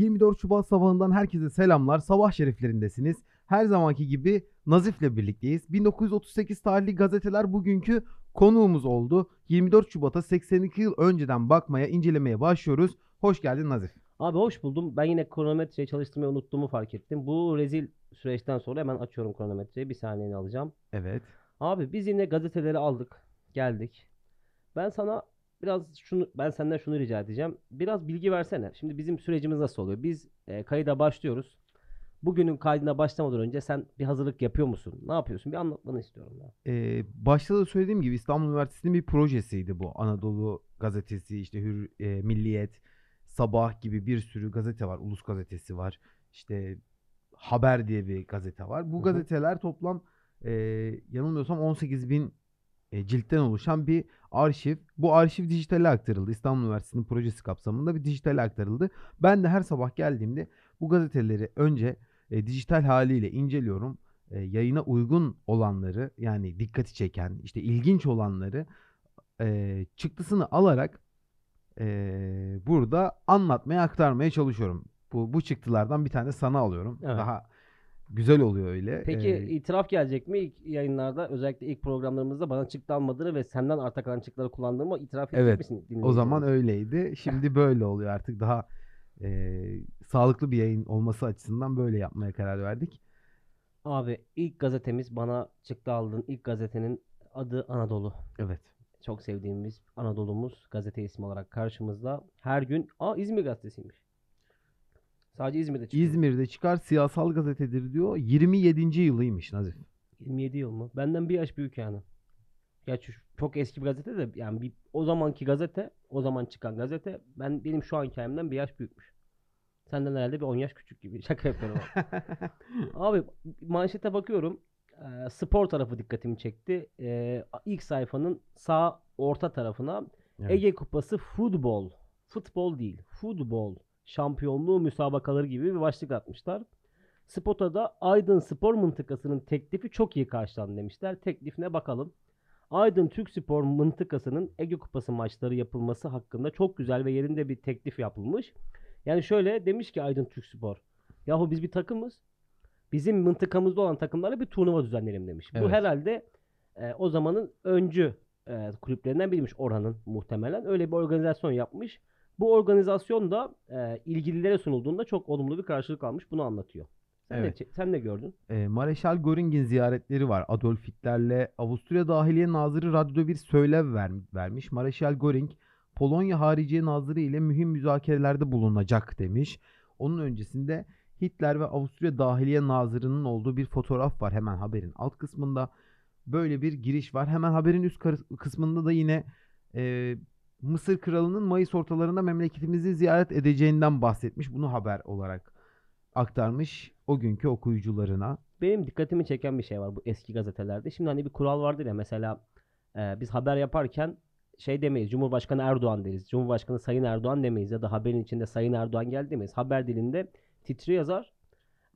24 Şubat sabahından herkese selamlar. Sabah şeriflerindesiniz. Her zamanki gibi Nazif'le birlikteyiz. 1938 tarihli gazeteler bugünkü konuğumuz oldu. 24 Şubat'a 82 yıl önceden bakmaya, incelemeye başlıyoruz. Hoş geldin Nazif. Abi hoş buldum. Ben yine kronometreyi çalıştırmayı unuttuğumu fark ettim. Bu rezil süreçten sonra hemen açıyorum kronometreyi. Bir saniyeni alacağım. Evet. Abi biz yine gazeteleri aldık. Geldik. Ben sana biraz şunu ben senden şunu rica edeceğim. Biraz bilgi versene. Şimdi bizim sürecimiz nasıl oluyor? Biz e, kayıda başlıyoruz. Bugünün kaydına başlamadan önce sen bir hazırlık yapıyor musun? Ne yapıyorsun? Bir anlatmanı istiyorum ya. Ee, başta da söylediğim gibi İstanbul Üniversitesi'nin bir projesiydi bu. Anadolu gazetesi, işte Hür, e, Milliyet, Sabah gibi bir sürü gazete var. Ulus gazetesi var. İşte Haber diye bir gazete var. Bu gazeteler toplam e, yanılmıyorsam 18 bin e, ciltten oluşan bir arşiv. Bu arşiv dijitale aktarıldı. İstanbul Üniversitesi'nin projesi kapsamında bir dijitale aktarıldı. Ben de her sabah geldiğimde bu gazeteleri önce e, dijital haliyle inceliyorum. E, yayına uygun olanları yani dikkati çeken, işte ilginç olanları e, çıktısını alarak e, burada anlatmaya, aktarmaya çalışıyorum. Bu, bu çıktılardan bir tane sana alıyorum. Evet. Daha güzel oluyor öyle. Peki E, itiraf gelecek mi ilk yayınlarda özellikle ilk programlarımızda bana çıktı almadığını ve senden arta kalan çıktıları kullandığımı itiraf edecek Evet, misin? O zaman öyleydi. Şimdi böyle oluyor artık daha e, sağlıklı bir yayın olması açısından böyle yapmaya karar verdik. Abi ilk gazetemiz bana çıktı aldığın ilk gazetenin adı Anadolu. Evet. Çok sevdiğimiz Anadolu'muz gazete ismi olarak karşımızda. Her gün aa İzmir gazetesiymiş. Sadece İzmir'de çıkıyor. İzmir'de çıkar siyasal gazetedir diyor. 27. yılıymış Nazif. 27 yıl mı? Benden bir yaş büyük yani. Gerçi çok eski bir gazete de yani bir, o zamanki gazete, o zaman çıkan gazete ben benim şu anki halimden bir yaş büyükmüş. Senden herhalde bir 10 yaş küçük gibi. Şaka yapıyorum. ama. Abi manşete bakıyorum. Ee, spor tarafı dikkatimi çekti. Ee, ilk sayfanın sağ orta tarafına Evet. Ege Kupası futbol. Futbol değil. Futbol şampiyonluğu müsabakaları gibi bir başlık atmışlar. Spot'a da Aydın Spor Mıntıkası'nın teklifi çok iyi karşılandı demişler. Teklifine bakalım. Aydın Türk Spor Mıntıkası'nın Ege Kupası maçları yapılması hakkında çok güzel ve yerinde bir teklif yapılmış. Yani şöyle demiş ki Aydın Türk Spor. Yahu biz bir takımız. Bizim mıntıkamızda olan takımlarla bir turnuva düzenleyelim demiş. Bu Evet. herhalde e, o zamanın öncü e, kulüplerinden biriymiş Orhan'ın muhtemelen. Öyle bir organizasyon yapmış. Bu organizasyon da e, ilgililere sunulduğunda çok olumlu bir karşılık almış. Bunu anlatıyor. Sen, Evet. ne, sen ne gördün? E, Mareşal Göring'in ziyaretleri var. Adolf Hitler'le Avusturya Dahiliye Nazırı radyoda bir söylev ver, vermiş. Mareşal Göring Polonya Hariciye Nazırı ile mühim müzakerelerde bulunacak demiş. Onun öncesinde Hitler ve Avusturya Dahiliye Nazırı'nın olduğu bir fotoğraf var hemen haberin alt kısmında. Böyle bir giriş var. Hemen haberin üst kısmında da yine e, Mısır Kralı'nın Mayıs ortalarında memleketimizi ziyaret edeceğinden bahsetmiş. Bunu haber olarak aktarmış o günkü okuyucularına. Benim dikkatimi çeken bir şey var bu eski gazetelerde. Şimdi hani bir kural vardır ya mesela e, biz haber yaparken şey demeyiz. Cumhurbaşkanı Erdoğan deriz. Cumhurbaşkanı Sayın Erdoğan demeyiz ya da haberin içinde Sayın Erdoğan geldi demeyiz. Haber dilinde titri yazar.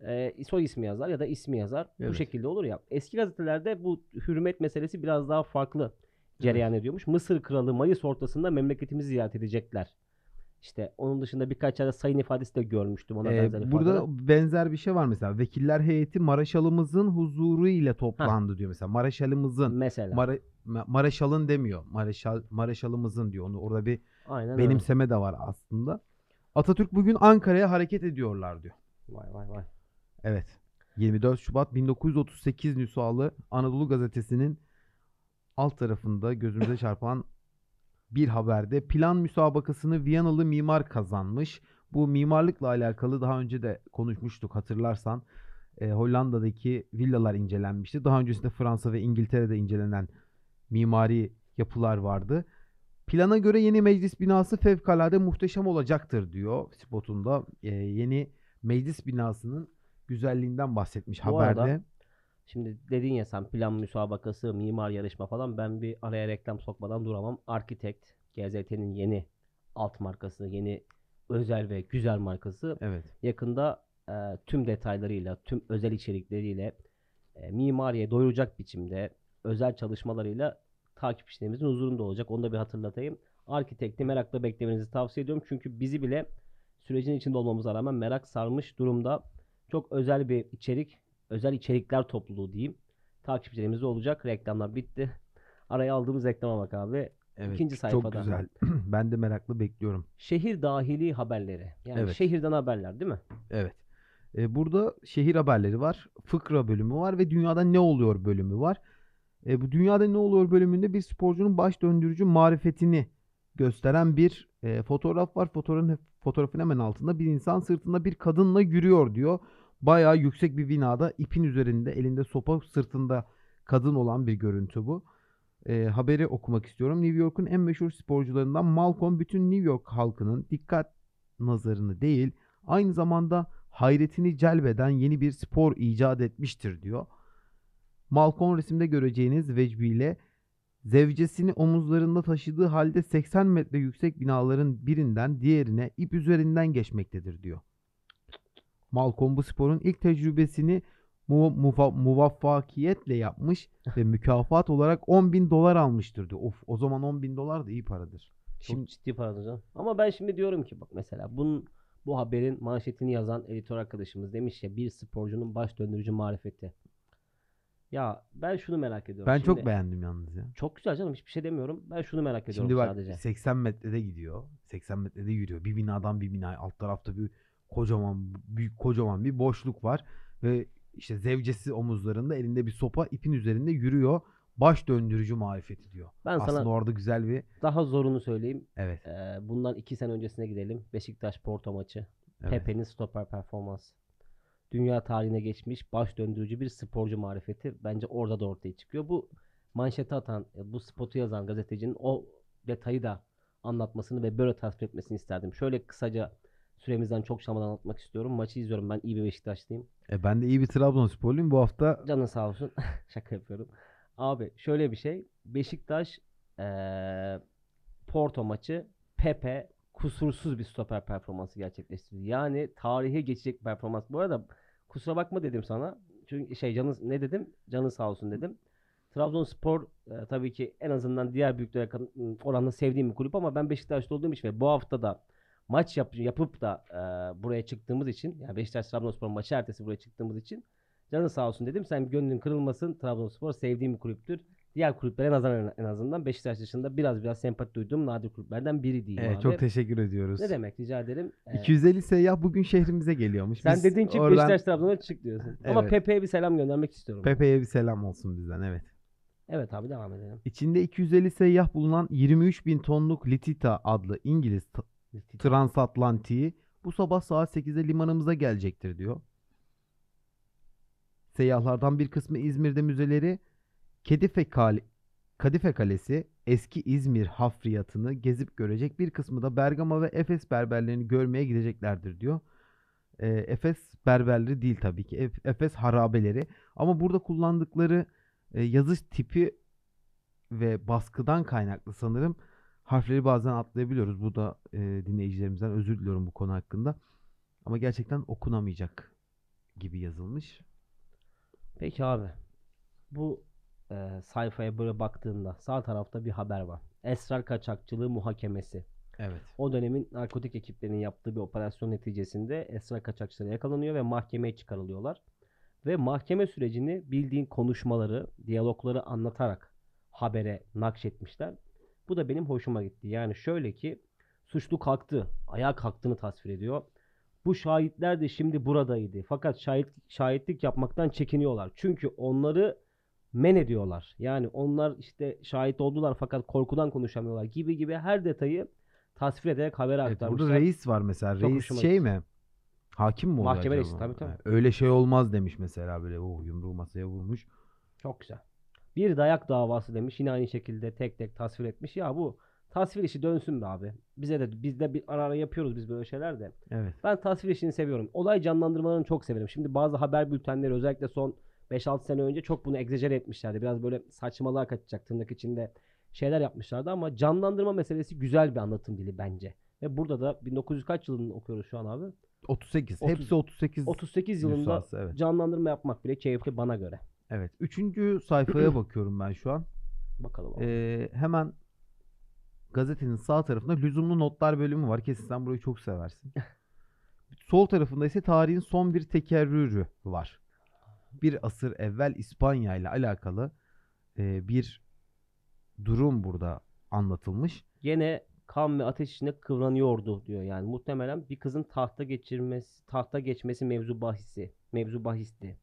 e, soy ismi yazar ya da ismi yazar. Bu Evet. şekilde olur ya. Eski gazetelerde bu hürmet meselesi biraz daha farklı cereyan ediyormuş. Mısır kralı Mayıs ortasında memleketimizi ziyaret edecekler. İşte onun dışında birkaç yerde sayın ifadesi de görmüştüm ona Ee, benzer burada ifadeler. benzer bir şey var mesela. Vekiller heyeti Maraşalımızın huzuru ile toplandı diyor mesela. Maraşalımızın. Mesela. Mara, Ma- Maraşalın demiyor. Maraşal, Maraşalımızın diyor. Onu orada bir Aynen öyle. benimseme de var aslında. Atatürk bugün Ankara'ya hareket ediyorlar diyor. Vay vay vay. Evet. 24 Şubat 1938 nüshalı Anadolu Gazetesi'nin alt tarafında gözümüze çarpan bir haberde plan müsabakasını Viyanalı mimar kazanmış. Bu mimarlıkla alakalı daha önce de konuşmuştuk hatırlarsan. E, Hollanda'daki villalar incelenmişti. Daha öncesinde Fransa ve İngiltere'de incelenen mimari yapılar vardı. Plana göre yeni meclis binası fevkalade muhteşem olacaktır diyor spotunda. E, yeni meclis binasının güzelliğinden bahsetmiş Bu haberde. arada Şimdi dedin ya sen plan müsabakası, mimar yarışma falan ben bir araya reklam sokmadan duramam. Architect, GZT'nin yeni alt markası, yeni özel ve güzel markası. Evet. Yakında e, tüm detaylarıyla, tüm özel içerikleriyle e, mimariye doyuracak biçimde özel çalışmalarıyla takipçilerimizin huzurunda olacak. Onu da bir hatırlatayım. Architect'i merakla beklemenizi tavsiye ediyorum. Çünkü bizi bile sürecin içinde olmamıza rağmen merak sarmış durumda. Çok özel bir içerik, özel içerikler topluluğu diyeyim. Takipçilerimiz olacak. Reklamlar bitti. Araya aldığımız reklama bak abi. Evet. İkinci Çok sayfada. güzel. ben de meraklı bekliyorum. Şehir dahili haberleri. Yani Evet. şehirden haberler değil mi? Evet. E, burada şehir haberleri var, fıkra bölümü var ve dünyada ne oluyor bölümü var. E, bu dünyada ne oluyor bölümünde bir sporcunun baş döndürücü marifetini gösteren bir e, fotoğraf var. Fotoğrafın, fotoğrafın hemen altında bir insan sırtında bir kadınla yürüyor diyor. Bayağı yüksek bir binada ipin üzerinde elinde sopa sırtında kadın olan bir görüntü bu. E, haberi okumak istiyorum. New York'un en meşhur sporcularından Malcolm bütün New York halkının dikkat nazarını değil aynı zamanda hayretini celbeden yeni bir spor icat etmiştir diyor. Malcolm resimde göreceğiniz Vecbi ile zevcesini omuzlarında taşıdığı halde 80 metre yüksek binaların birinden diğerine ip üzerinden geçmektedir diyor. Malcolm bu sporun ilk tecrübesini mu- muva- muvaffakiyetle yapmış ve mükafat olarak 10 bin dolar almıştır diyor. Of o zaman 10 bin dolar da iyi paradır. Çok Şimdi ciddi paradır canım. Ama ben şimdi diyorum ki bak mesela bunun bu haberin manşetini yazan editör arkadaşımız demiş ya bir sporcunun baş döndürücü marifeti. Ya ben şunu merak ediyorum. ben Şimdi- çok beğendim yalnız ya. Çok güzel canım hiçbir şey demiyorum. Ben şunu merak ediyorum Şimdi bak sadece. 80 metrede gidiyor. 80 metrede yürüyor. Bir binadan bir binaya alt tarafta bir kocaman büyük kocaman bir boşluk var ve işte zevcesi omuzlarında elinde bir sopa ipin üzerinde yürüyor. Baş döndürücü marifeti diyor. Ben Aslında sana orada güzel bir daha zorunu söyleyeyim. evet. Ee, bundan iki sene öncesine gidelim. Beşiktaş Porto maçı. evet. Pepe'nin stoper performansı. Dünya tarihine geçmiş baş döndürücü bir sporcu marifeti. Bence orada da ortaya çıkıyor. Bu manşeti atan, e, bu spotu yazan gazetecinin o detayı da anlatmasını ve böyle tasvir etmesini isterdim. Şöyle kısaca süremizden çok şamadan anlatmak istiyorum. Maçı izliyorum. Ben iyi bir Beşiktaşlıyım. E, ben de iyi bir Trabzonsporluyum. Bu hafta Canın sağ olsun. Şaka yapıyorum. Abi şöyle bir şey. Beşiktaş eee, Porto maçı Pepe kusursuz bir stoper performansı gerçekleştirdi. Yani tarihe geçecek bir performans. Bu arada kusura bakma dedim sana. Çünkü şey canın ne dedim? Canın sağ olsun dedim. Trabzonspor e, tabii ki en azından diğer büyüklere oranla sevdiğim bir kulüp ama ben Beşiktaş'ta olduğum için ve bu hafta da maç yap, yapıp da e, buraya çıktığımız için yani Beşiktaş Trabzonspor maçı ertesi buraya çıktığımız için Canın sağ olsun dedim. Sen gönlün kırılmasın. Trabzonspor sevdiğim bir kulüptür. Diğer kulüplere nazaran en azından Beşiktaş dışında biraz biraz sempati duyduğum nadir kulüplerden biri diyeyim e, abi. çok teşekkür ediyoruz. Ne demek rica ederim. Ee, 250 seyyah bugün şehrimize geliyormuş. sen Biz dedin ki oradan Beşiktaş Trabzon'a çık diyorsun. Ama Evet. Pepe'ye bir selam göndermek istiyorum. Pepe'ye bir selam olsun bizden evet. Evet abi devam edelim. İçinde 250 seyyah bulunan 23 bin tonluk Litita adlı İngiliz transatlantiği bu sabah saat 8'de limanımıza gelecektir diyor. Seyyahlardan bir kısmı İzmir'de müzeleri, Kedife, Kale- Kadife Kalesi, eski İzmir hafriyatını gezip görecek. Bir kısmı da Bergama ve Efes berberlerini görmeye gideceklerdir diyor. Ee, Efes berberleri değil tabii ki. Ef- Efes harabeleri. Ama burada kullandıkları e, yazış tipi ve baskıdan kaynaklı sanırım harfleri bazen atlayabiliyoruz. Bu da e, dinleyicilerimizden özür diliyorum bu konu hakkında. Ama gerçekten okunamayacak gibi yazılmış. Peki abi. Bu e, sayfaya böyle baktığında sağ tarafta bir haber var. Esrar kaçakçılığı muhakemesi. Evet. O dönemin narkotik ekiplerinin yaptığı bir operasyon neticesinde esrar kaçakçıları yakalanıyor ve mahkemeye çıkarılıyorlar. Ve mahkeme sürecini bildiğin konuşmaları, diyalogları anlatarak habere nakşetmişler. Bu da benim hoşuma gitti. Yani şöyle ki suçlu kalktı, ayağa kalktığını tasvir ediyor. Bu şahitler de şimdi buradaydı. Fakat şahit, şahitlik yapmaktan çekiniyorlar. Çünkü onları men ediyorlar. Yani onlar işte şahit oldular fakat korkudan konuşamıyorlar gibi gibi her detayı tasvir ederek habere Evet, aktarmışlar. burada reis var mesela. Çok reis şey mi? Hakim mi oluyor Mahkeme acaba? reisi, tabii, tabii. Öyle şey olmaz demiş mesela böyle. Oh, yumruğu masaya vurmuş. Çok güzel. Bir dayak davası demiş. Yine aynı şekilde tek tek tasvir etmiş. Ya bu tasvir işi dönsün be abi. Bize de biz de bir ara ara yapıyoruz biz böyle şeyler de. Evet. Ben tasvir işini seviyorum. Olay canlandırmalarını çok severim. Şimdi bazı haber bültenleri özellikle son 5-6 sene önce çok bunu egzajere etmişlerdi. Biraz böyle saçmalığa kaçacak tırnak içinde şeyler yapmışlardı ama canlandırma meselesi güzel bir anlatım dili bence. Ve burada da 1900 kaç yılını okuyoruz şu an abi? 38. 30 Hepsi 38 38 yılında nüshası, evet. canlandırma yapmak bile keyifli bana göre. Evet. Üçüncü sayfaya bakıyorum ben şu an. Bakalım abi. Ee, hemen gazetenin sağ tarafında lüzumlu notlar bölümü var. Kesin sen burayı çok seversin. Sol tarafında ise tarihin son bir tekerrürü var. Bir asır evvel İspanya ile alakalı e, bir durum burada anlatılmış. Gene kan ve ateş içinde kıvranıyordu diyor. Yani muhtemelen bir kızın tahta geçirmesi, tahta geçmesi mevzu bahisi, mevzu bahisti.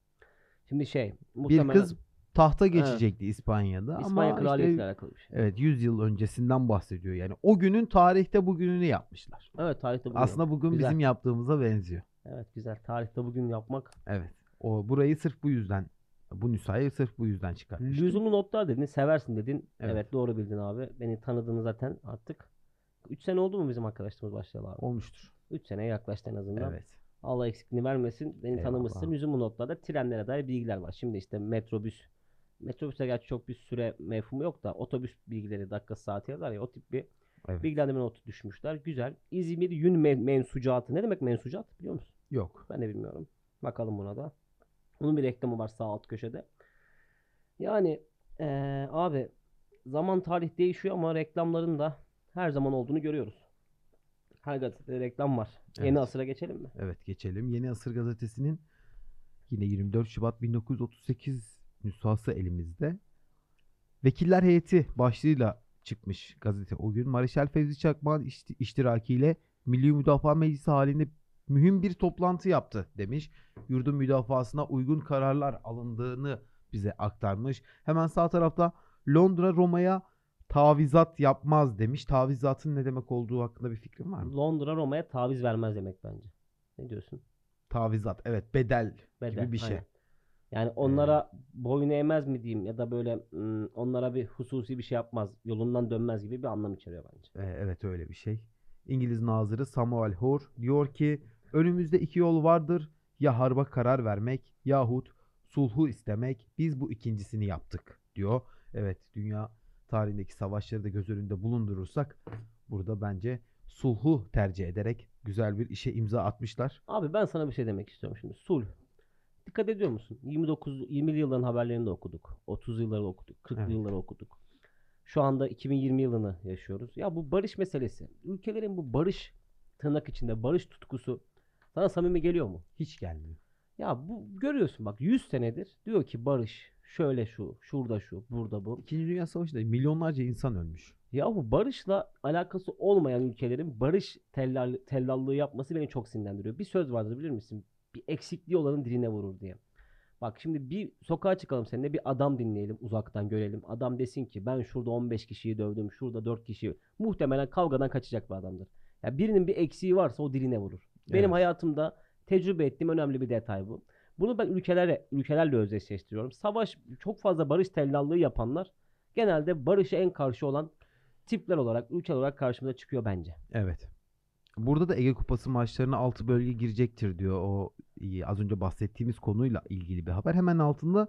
Şimdi şey, Bir muhtemelen kız tahta geçecekti İspanya'da İspanya ama kraliyetle işte, alakalı bir şey. evet 100 yıl öncesinden bahsediyor. Yani o günün tarihte bugününü yapmışlar. Evet, tarihte bugün. Aslında bugün Güzel. bizim yaptığımıza benziyor. Evet, güzel. Tarihte bugün yapmak. Evet. O burayı sırf bu yüzden bu nüshayı sırf bu yüzden çıkartmıştım. Lüzumlu notlar dedin, seversin dedin. Evet. Evet. doğru bildin abi. Beni tanıdığını zaten artık. 3 sene oldu mu bizim arkadaşlığımız başlayalı abi? Olmuştur. 3 seneye yaklaştı en azından. Evet. Allah eksikliğini vermesin. Beni Eyvallah. tanımışsın. Lüzumlu notlarda trenlere dair bilgiler var. Şimdi işte metrobüs. Metrobüste gerçi çok bir süre mefhumu yok da otobüs bilgileri dakika saati yazar ya o tip bir Evet. bilgilendirme notu düşmüşler. Güzel. İzmir Yün men- mensucatı. Ne demek mensucat biliyor musun? Yok. Ben de bilmiyorum. Bakalım buna da. Bunun bir reklamı var sağ alt köşede. Yani eee, abi zaman tarih değişiyor ama reklamların da her zaman olduğunu görüyoruz. Her gazetede reklam var. Yeni Evet. asıra geçelim mi? Evet geçelim. Yeni Asır gazetesinin yine 24 Şubat 1938 nüshası elimizde. Vekiller heyeti başlığıyla çıkmış gazete o gün. Marişal Fevzi Çakmak'ın işti- iştirakiyle Milli Müdafaa Meclisi halinde mühim bir toplantı yaptı demiş. Yurdun müdafasına uygun kararlar alındığını bize aktarmış. Hemen sağ tarafta Londra Roma'ya tavizat yapmaz demiş. Tavizatın ne demek olduğu hakkında bir fikrin var mı? Londra Roma'ya taviz vermez demek bence. Ne diyorsun? Tavizat evet bedel, Bedel, gibi bir şey. aynen. Yani onlara boyun eğmez mi diyeyim ya da böyle onlara bir hususi bir şey yapmaz, yolundan dönmez gibi bir anlam içeriyor bence. Ee, evet öyle bir şey. İngiliz nazırı Samuel Hoare diyor ki önümüzde iki yol vardır. Ya harba karar vermek yahut sulhu istemek. Biz bu ikincisini yaptık diyor. Evet dünya tarihindeki savaşları da göz önünde bulundurursak burada bence sulhu tercih ederek güzel bir işe imza atmışlar. Abi ben sana bir şey demek istiyorum şimdi. Sulh. Dikkat ediyor musun? 29 20'li yılların haberlerini de okuduk. 30 yılları okuduk. 40'lı Evet. yılları okuduk. Şu anda 2020 yılını yaşıyoruz. Ya bu barış meselesi. Ülkelerin bu barış tırnak içinde barış tutkusu sana samimi geliyor mu? Hiç gelmiyor. Ya bu görüyorsun bak 100 senedir diyor ki barış şöyle şu, şurada şu, burada bu. İkinci Dünya Savaşı'nda milyonlarca insan ölmüş. Ya bu barışla alakası olmayan ülkelerin barış tellal, tellallığı yapması beni çok sinirlendiriyor. Bir söz vardır bilir misin? Bir eksikliği olanın diline vurur diye. Bak şimdi bir sokağa çıkalım seninle bir adam dinleyelim uzaktan görelim. Adam desin ki ben şurada 15 kişiyi dövdüm, şurada 4 kişiyi. Muhtemelen kavgadan kaçacak bir adamdır. Ya birinin bir eksiği varsa o diline vurur. Benim Evet. hayatımda tecrübe ettiğim önemli bir detay bu. Bunu ben ülkelere ülkelerle özdeşleştiriyorum. Savaş çok fazla barış tellallığı yapanlar genelde barışa en karşı olan tipler olarak, ülke olarak karşımıza çıkıyor bence. Evet. Burada da Ege Kupası maçlarına 6 bölge girecektir diyor. O e, az önce bahsettiğimiz konuyla ilgili bir haber. Hemen altında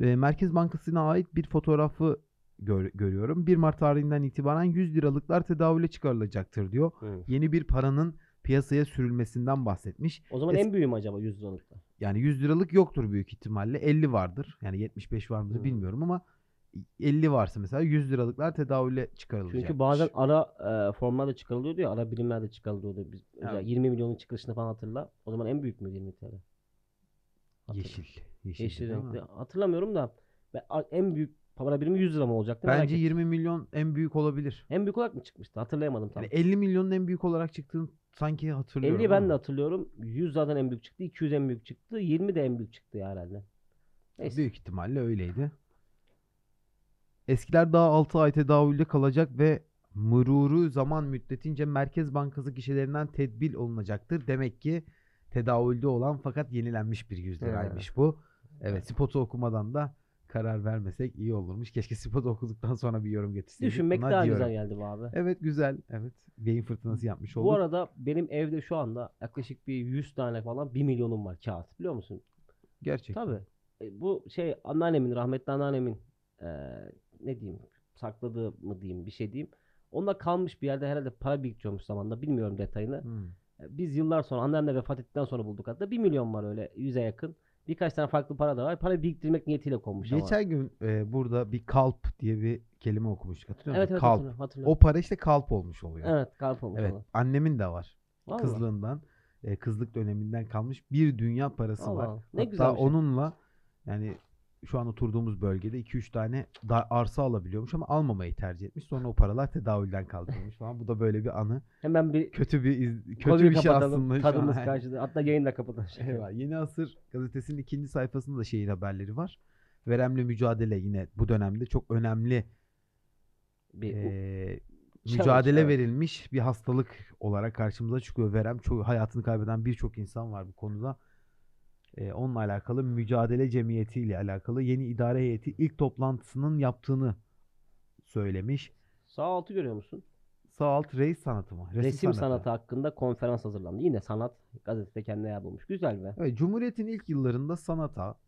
e, Merkez Bankası'na ait bir fotoğrafı gör- görüyorum. 1 Mart tarihinden itibaren 100 liralıklar tedavüle çıkarılacaktır diyor. Yeni bir paranın piyasaya sürülmesinden bahsetmiş. O zaman Es- en büyüğü mü acaba 100 liralıkta? Yani 100 liralık yoktur büyük ihtimalle. 50 vardır. Yani 75 var mıdır Hmm. bilmiyorum ama 50 varsa mesela 100 liralıklar tedavüle çıkarılacak. Çünkü bazen ara e, formlar da çıkarılıyordu ya, ara birimler de çıkarılıyordu. Biz, Evet. 20 milyonun çıkışını falan hatırla. O zaman en büyük mü 20 TL? Hatırla. yeşil. Yeşil, Yeşil renkli. Hatırlamıyorum da ben- en büyük para birimi 100 lira mı? Merak Bence ettim. 20 milyon en büyük olabilir. En büyük olarak mı çıkmıştı? Hatırlayamadım tam. Yani 50 milyonun en büyük olarak çıktığını sanki hatırlıyorum. 50'yi ben de hatırlıyorum. 100 zaten en büyük çıktı. 200 en büyük çıktı. 20 de en büyük çıktı ya herhalde. Neyse. Büyük ihtimalle öyleydi. Eskiler daha 6 ay tedavülde kalacak ve mıruru zaman müddetince Merkez Bankası gişelerinden tedbir olunacaktır. Demek ki tedavülde olan fakat yenilenmiş bir 100 liraymış bu. Evet spotu okumadan da karar vermesek iyi olurmuş. Keşke spotu okuduktan sonra bir yorum getirseydik. Düşünmek Buna daha diyorum. güzel geldi bu abi. Evet güzel. Evet. Beyin fırtınası yapmış olduk. Bu arada benim evde şu anda yaklaşık bir 100 tane falan 1 milyonum var kağıt biliyor musun? Gerçekten. Tabii. E, bu şey anneannemin, rahmetli anneannemin e, ne diyeyim sakladığı mı diyeyim bir şey diyeyim. Onda kalmış bir yerde herhalde para biriktiriyormuş zamanında bilmiyorum detayını. Hmm. E, Biz yıllar sonra anneanne vefat ettikten sonra bulduk hatta 1 milyon var öyle 100'e yakın. Birkaç tane farklı para da var. Para biriktirmek niyetiyle konmuş ama. Geçen gün e, burada bir kalp diye bir kelime okumuştuk. Hatırlıyor Evet musun? evet kalp. hatırlıyorum. hatırlıyorum. O para işte kalp olmuş oluyor. Evet kalp olmuş Evet. ama. Annemin de var. Vallahi. Kızlığından. e, kızlık döneminden kalmış bir dünya parası Allah var. Allah, ne Hatta güzel şey. onunla yani şu an oturduğumuz bölgede 2-3 tane da arsa alabiliyormuş ama almamayı tercih etmiş. Sonra o paralar tedavülden kaldırılmış falan. Bu da böyle bir anı. Hemen bir Kötü bir iz- kötü bir şey aslında. Tadımız kaçtı. Hatta yayını da kapatalım. Eyvah. Yeni Asır gazetesinin ikinci sayfasında da şehir haberleri var. Veremle mücadele yine bu dönemde çok önemli Bir, challenge, mücadele evet. verilmiş bir hastalık olarak karşımıza çıkıyor. Verem çok hayatını kaybeden birçok insan var bu konuda. Eee, onunla alakalı mücadele cemiyeti ile alakalı yeni idare heyeti ilk toplantısının yaptığını söylemiş. sağ altı görüyor musun? Sağ alt reis sanatı mı? Resim, sanatı. hakkında konferans hazırlandı. Yine sanat gazetede kendine yer bulmuş. Güzel be. Evet, Cumhuriyet'in ilk yıllarında sanata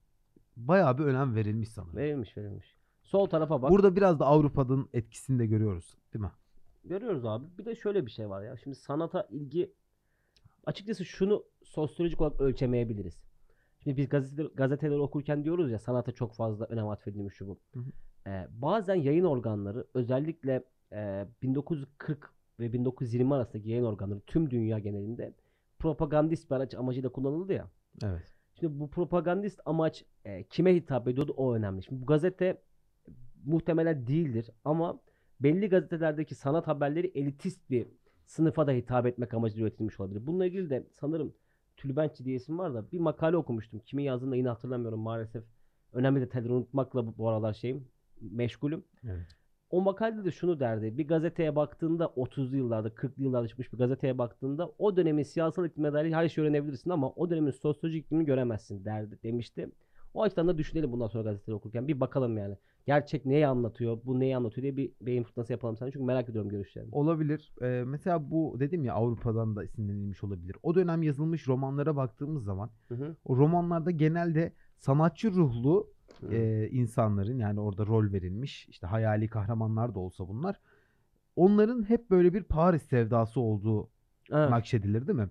bayağı bir önem verilmiş sanırım. Verilmiş verilmiş. Sol tarafa bak. Burada biraz da Avrupa'nın etkisini de görüyoruz, değil mi? Görüyoruz abi. Bir de şöyle bir şey var ya. Şimdi sanata ilgi açıkçası şunu sosyolojik olarak ölçemeyebiliriz. Şimdi biz gazeteler, gazeteleri okurken diyoruz ya sanata çok fazla önem atfedilmiş şu bu. Hı hı. Ee, bazen yayın organları özellikle e, 1940 ve 1920 arasındaki yayın organları tüm dünya genelinde propagandist bir araç amacıyla kullanıldı ya. Evet. Şimdi bu propagandist amaç e, kime hitap ediyordu o önemli. Şimdi bu gazete muhtemelen değildir ama belli gazetelerdeki sanat haberleri elitist bir sınıfa da hitap etmek amacıyla üretilmiş olabilir. Bununla ilgili de sanırım Tülbentçi diye isim var da bir makale okumuştum. Kimin yazdığını da yine hatırlamıyorum maalesef. Önemli detayları unutmakla bu, bu aralar şeyim meşgulüm. Evet. O makalede de şunu derdi. Bir gazeteye baktığında 30'lu yıllarda 40'lı yıllarda çıkmış bir gazeteye baktığında o dönemin siyasal iklimine dair her şeyi öğrenebilirsin ama o dönemin sosyolojik iklimini göremezsin derdi demişti. O açıdan da düşünelim bundan sonra gazeteleri okurken. Bir bakalım yani. Gerçek neyi anlatıyor, bu neyi anlatıyor diye bir beyin fırtınası yapalım sana. Çünkü merak ediyorum görüşlerini. Olabilir. Ee, mesela bu dedim ya Avrupa'dan da esinlenilmiş olabilir. O dönem yazılmış romanlara baktığımız zaman Hı hı. o romanlarda genelde sanatçı ruhlu Hı. e, insanların yani orada rol verilmiş işte hayali kahramanlar da olsa bunlar onların hep böyle bir Paris sevdası olduğu Evet. nakşedilir değil mi?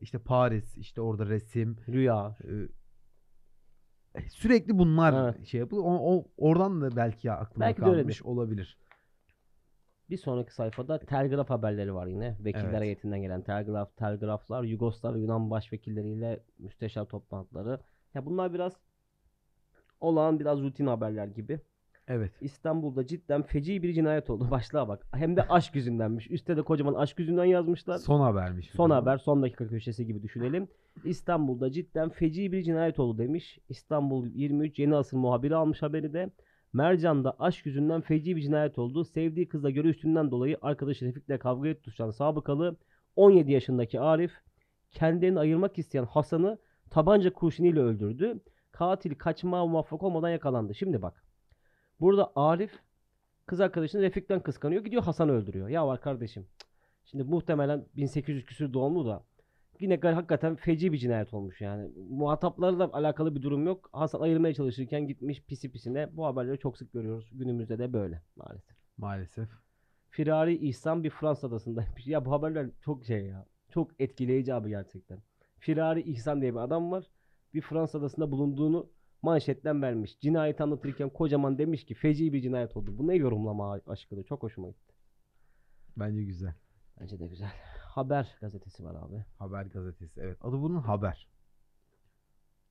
İşte Paris, işte orada resim, Rüya. e, sürekli bunlar Evet. şey yapılır. O, o- oradan da belki aklıma Belki de kalmış öyledir. olabilir. Bir sonraki sayfada telgraf haberleri var yine. Vekiller Evet. heyetinden gelen telgraf, telgraflar, Yugoslav, Yunan başvekilleriyle müsteşar toplantıları. Ya bunlar biraz olağan biraz rutin haberler gibi. Evet. İstanbul'da cidden feci bir cinayet oldu. Başlığa bak. Hem de aşk yüzündenmiş. Üstte de kocaman aşk yüzünden yazmışlar. Son habermiş. Son bu. haber, son dakika köşesi gibi düşünelim. İstanbul'da cidden feci bir cinayet oldu demiş. İstanbul 23 Yeni Asır muhabiri almış haberi de. Mercan'da aşk yüzünden feci bir cinayet oldu. Sevdiği kızla görüştüğünden dolayı arkadaşı Refik'le kavgaya tutuşan sabıkalı 17 yaşındaki Arif kendilerini ayırmak isteyen Hasan'ı tabanca kurşunuyla öldürdü. Katil kaçmaya muvaffak olmadan yakalandı. Şimdi bak. Burada Arif kız arkadaşını Refik'ten kıskanıyor. Gidiyor Hasan'ı öldürüyor. Ya var kardeşim. Şimdi muhtemelen 1800 küsür doğumlu da yine hakikaten feci bir cinayet olmuş yani. Muhataplarla alakalı bir durum yok. Hasan ayırmaya çalışırken gitmiş pisi pisine. Bu haberleri çok sık görüyoruz. Günümüzde de böyle maalesef. Maalesef. Firari İhsan bir Fransız adasındaymış. Ya bu haberler çok şey ya. Çok etkileyici abi gerçekten. Firari İhsan diye bir adam var. Bir Fransız adasında bulunduğunu manşetten vermiş. Cinayeti anlatırken kocaman demiş ki feci bir cinayet oldu. Bu ne yorumlama aşkıdır. Çok hoşuma gitti. Bence güzel. Bence de güzel. Haber gazetesi var abi. Haber gazetesi. Evet. Adı bunun haber.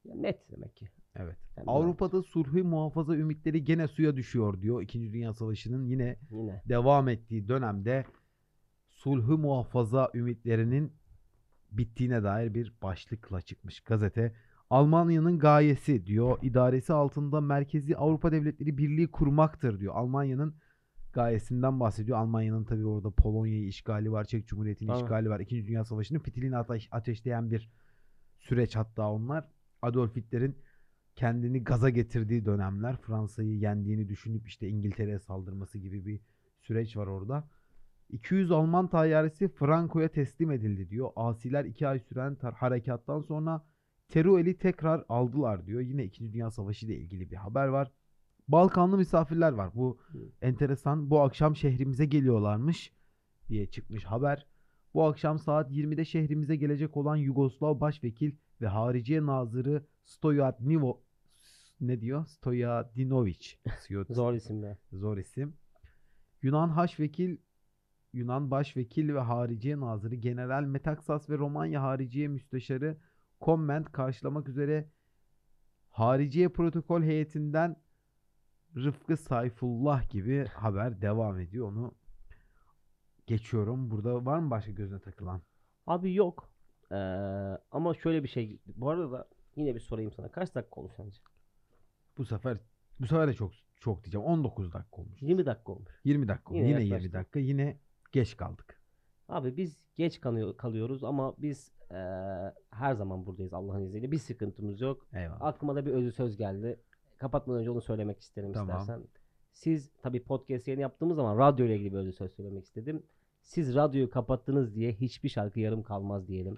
Ya net demek ki. Evet. Yani Avrupa'da sulhu muhafaza ümitleri gene suya düşüyor diyor. İkinci Dünya Savaşı'nın yine Yine. devam ettiği dönemde sulhu muhafaza ümitlerinin bittiğine dair bir başlıkla çıkmış gazete. Almanya'nın gayesi diyor. idaresi altında Merkezi Avrupa Devletleri Birliği kurmaktır diyor. Almanya'nın gayesinden bahsediyor. Almanya'nın tabii orada Polonya'yı işgali var, Çek Cumhuriyeti'nin işgali var. İkinci Dünya Savaşı'nın fitilini ateş, ateşleyen bir süreç hatta onlar. Adolf Hitler'in kendini gaza getirdiği dönemler Fransa'yı yendiğini düşünüp işte İngiltere'ye saldırması gibi bir süreç var orada. 200 Alman tayyaresi Franco'ya teslim edildi diyor. Asiler 2 ay süren harekattan sonra Teruel'i tekrar aldılar diyor. Yine 2. Dünya Savaşı ile ilgili bir haber var. Balkanlı misafirler var. Bu Hı. enteresan. Bu akşam şehrimize geliyorlarmış diye çıkmış haber. Bu akşam saat 20'de şehrimize gelecek olan Yugoslav Başvekil ve Hariciye Nazırı Stojadnivo ne diyor? Stojadinovic. Zor isimler. Zor isim. Yunan Haşvekil Yunan Başvekil ve Hariciye Nazırı General Metaksas ve Romanya Hariciye Müsteşarı Komment karşılamak üzere Hariciye Protokol heyetinden Rıfkı Sayfullah gibi haber devam ediyor. Onu geçiyorum. Burada var mı başka gözüne takılan? Abi yok. Ee, ama şöyle bir şey. Bu arada da yine bir sorayım sana. Kaç dakika olmuş sence? Bu sefer bu sefer de çok çok diyeceğim. 19 dakika olmuş. 20 dakika olmuş. 20 dakika. Yine Yine, yine 20 yaklaştık. dakika. Yine geç kaldık. Abi biz geç kalıyor, kalıyoruz ama biz eee, her zaman buradayız Allah'ın izniyle. Bir sıkıntımız yok. Eyvallah. Aklıma da bir özü söz geldi. Kapatmadan önce onu söylemek isterim Tamam. istersen. Siz tabii podcast yayını yaptığımız zaman radyo ile ilgili bir özü söz söylemek istedim. Siz radyoyu kapattınız diye hiçbir şarkı yarım kalmaz diyelim.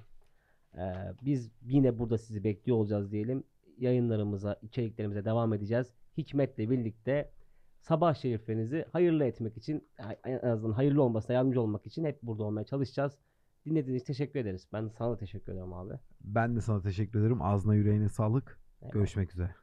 Eee, biz yine burada sizi bekliyor olacağız diyelim. Yayınlarımıza, içeriklerimize devam edeceğiz. Hikmet'le birlikte sabah şeriflerinizi hayırlı etmek için, en azından hayırlı olmasına yardımcı olmak için hep burada olmaya çalışacağız. Dinlediğiniz için teşekkür ederiz. Ben sana da teşekkür ederim abi. Ben de sana teşekkür ederim. Ağzına yüreğine sağlık. Eyvallah. Görüşmek üzere.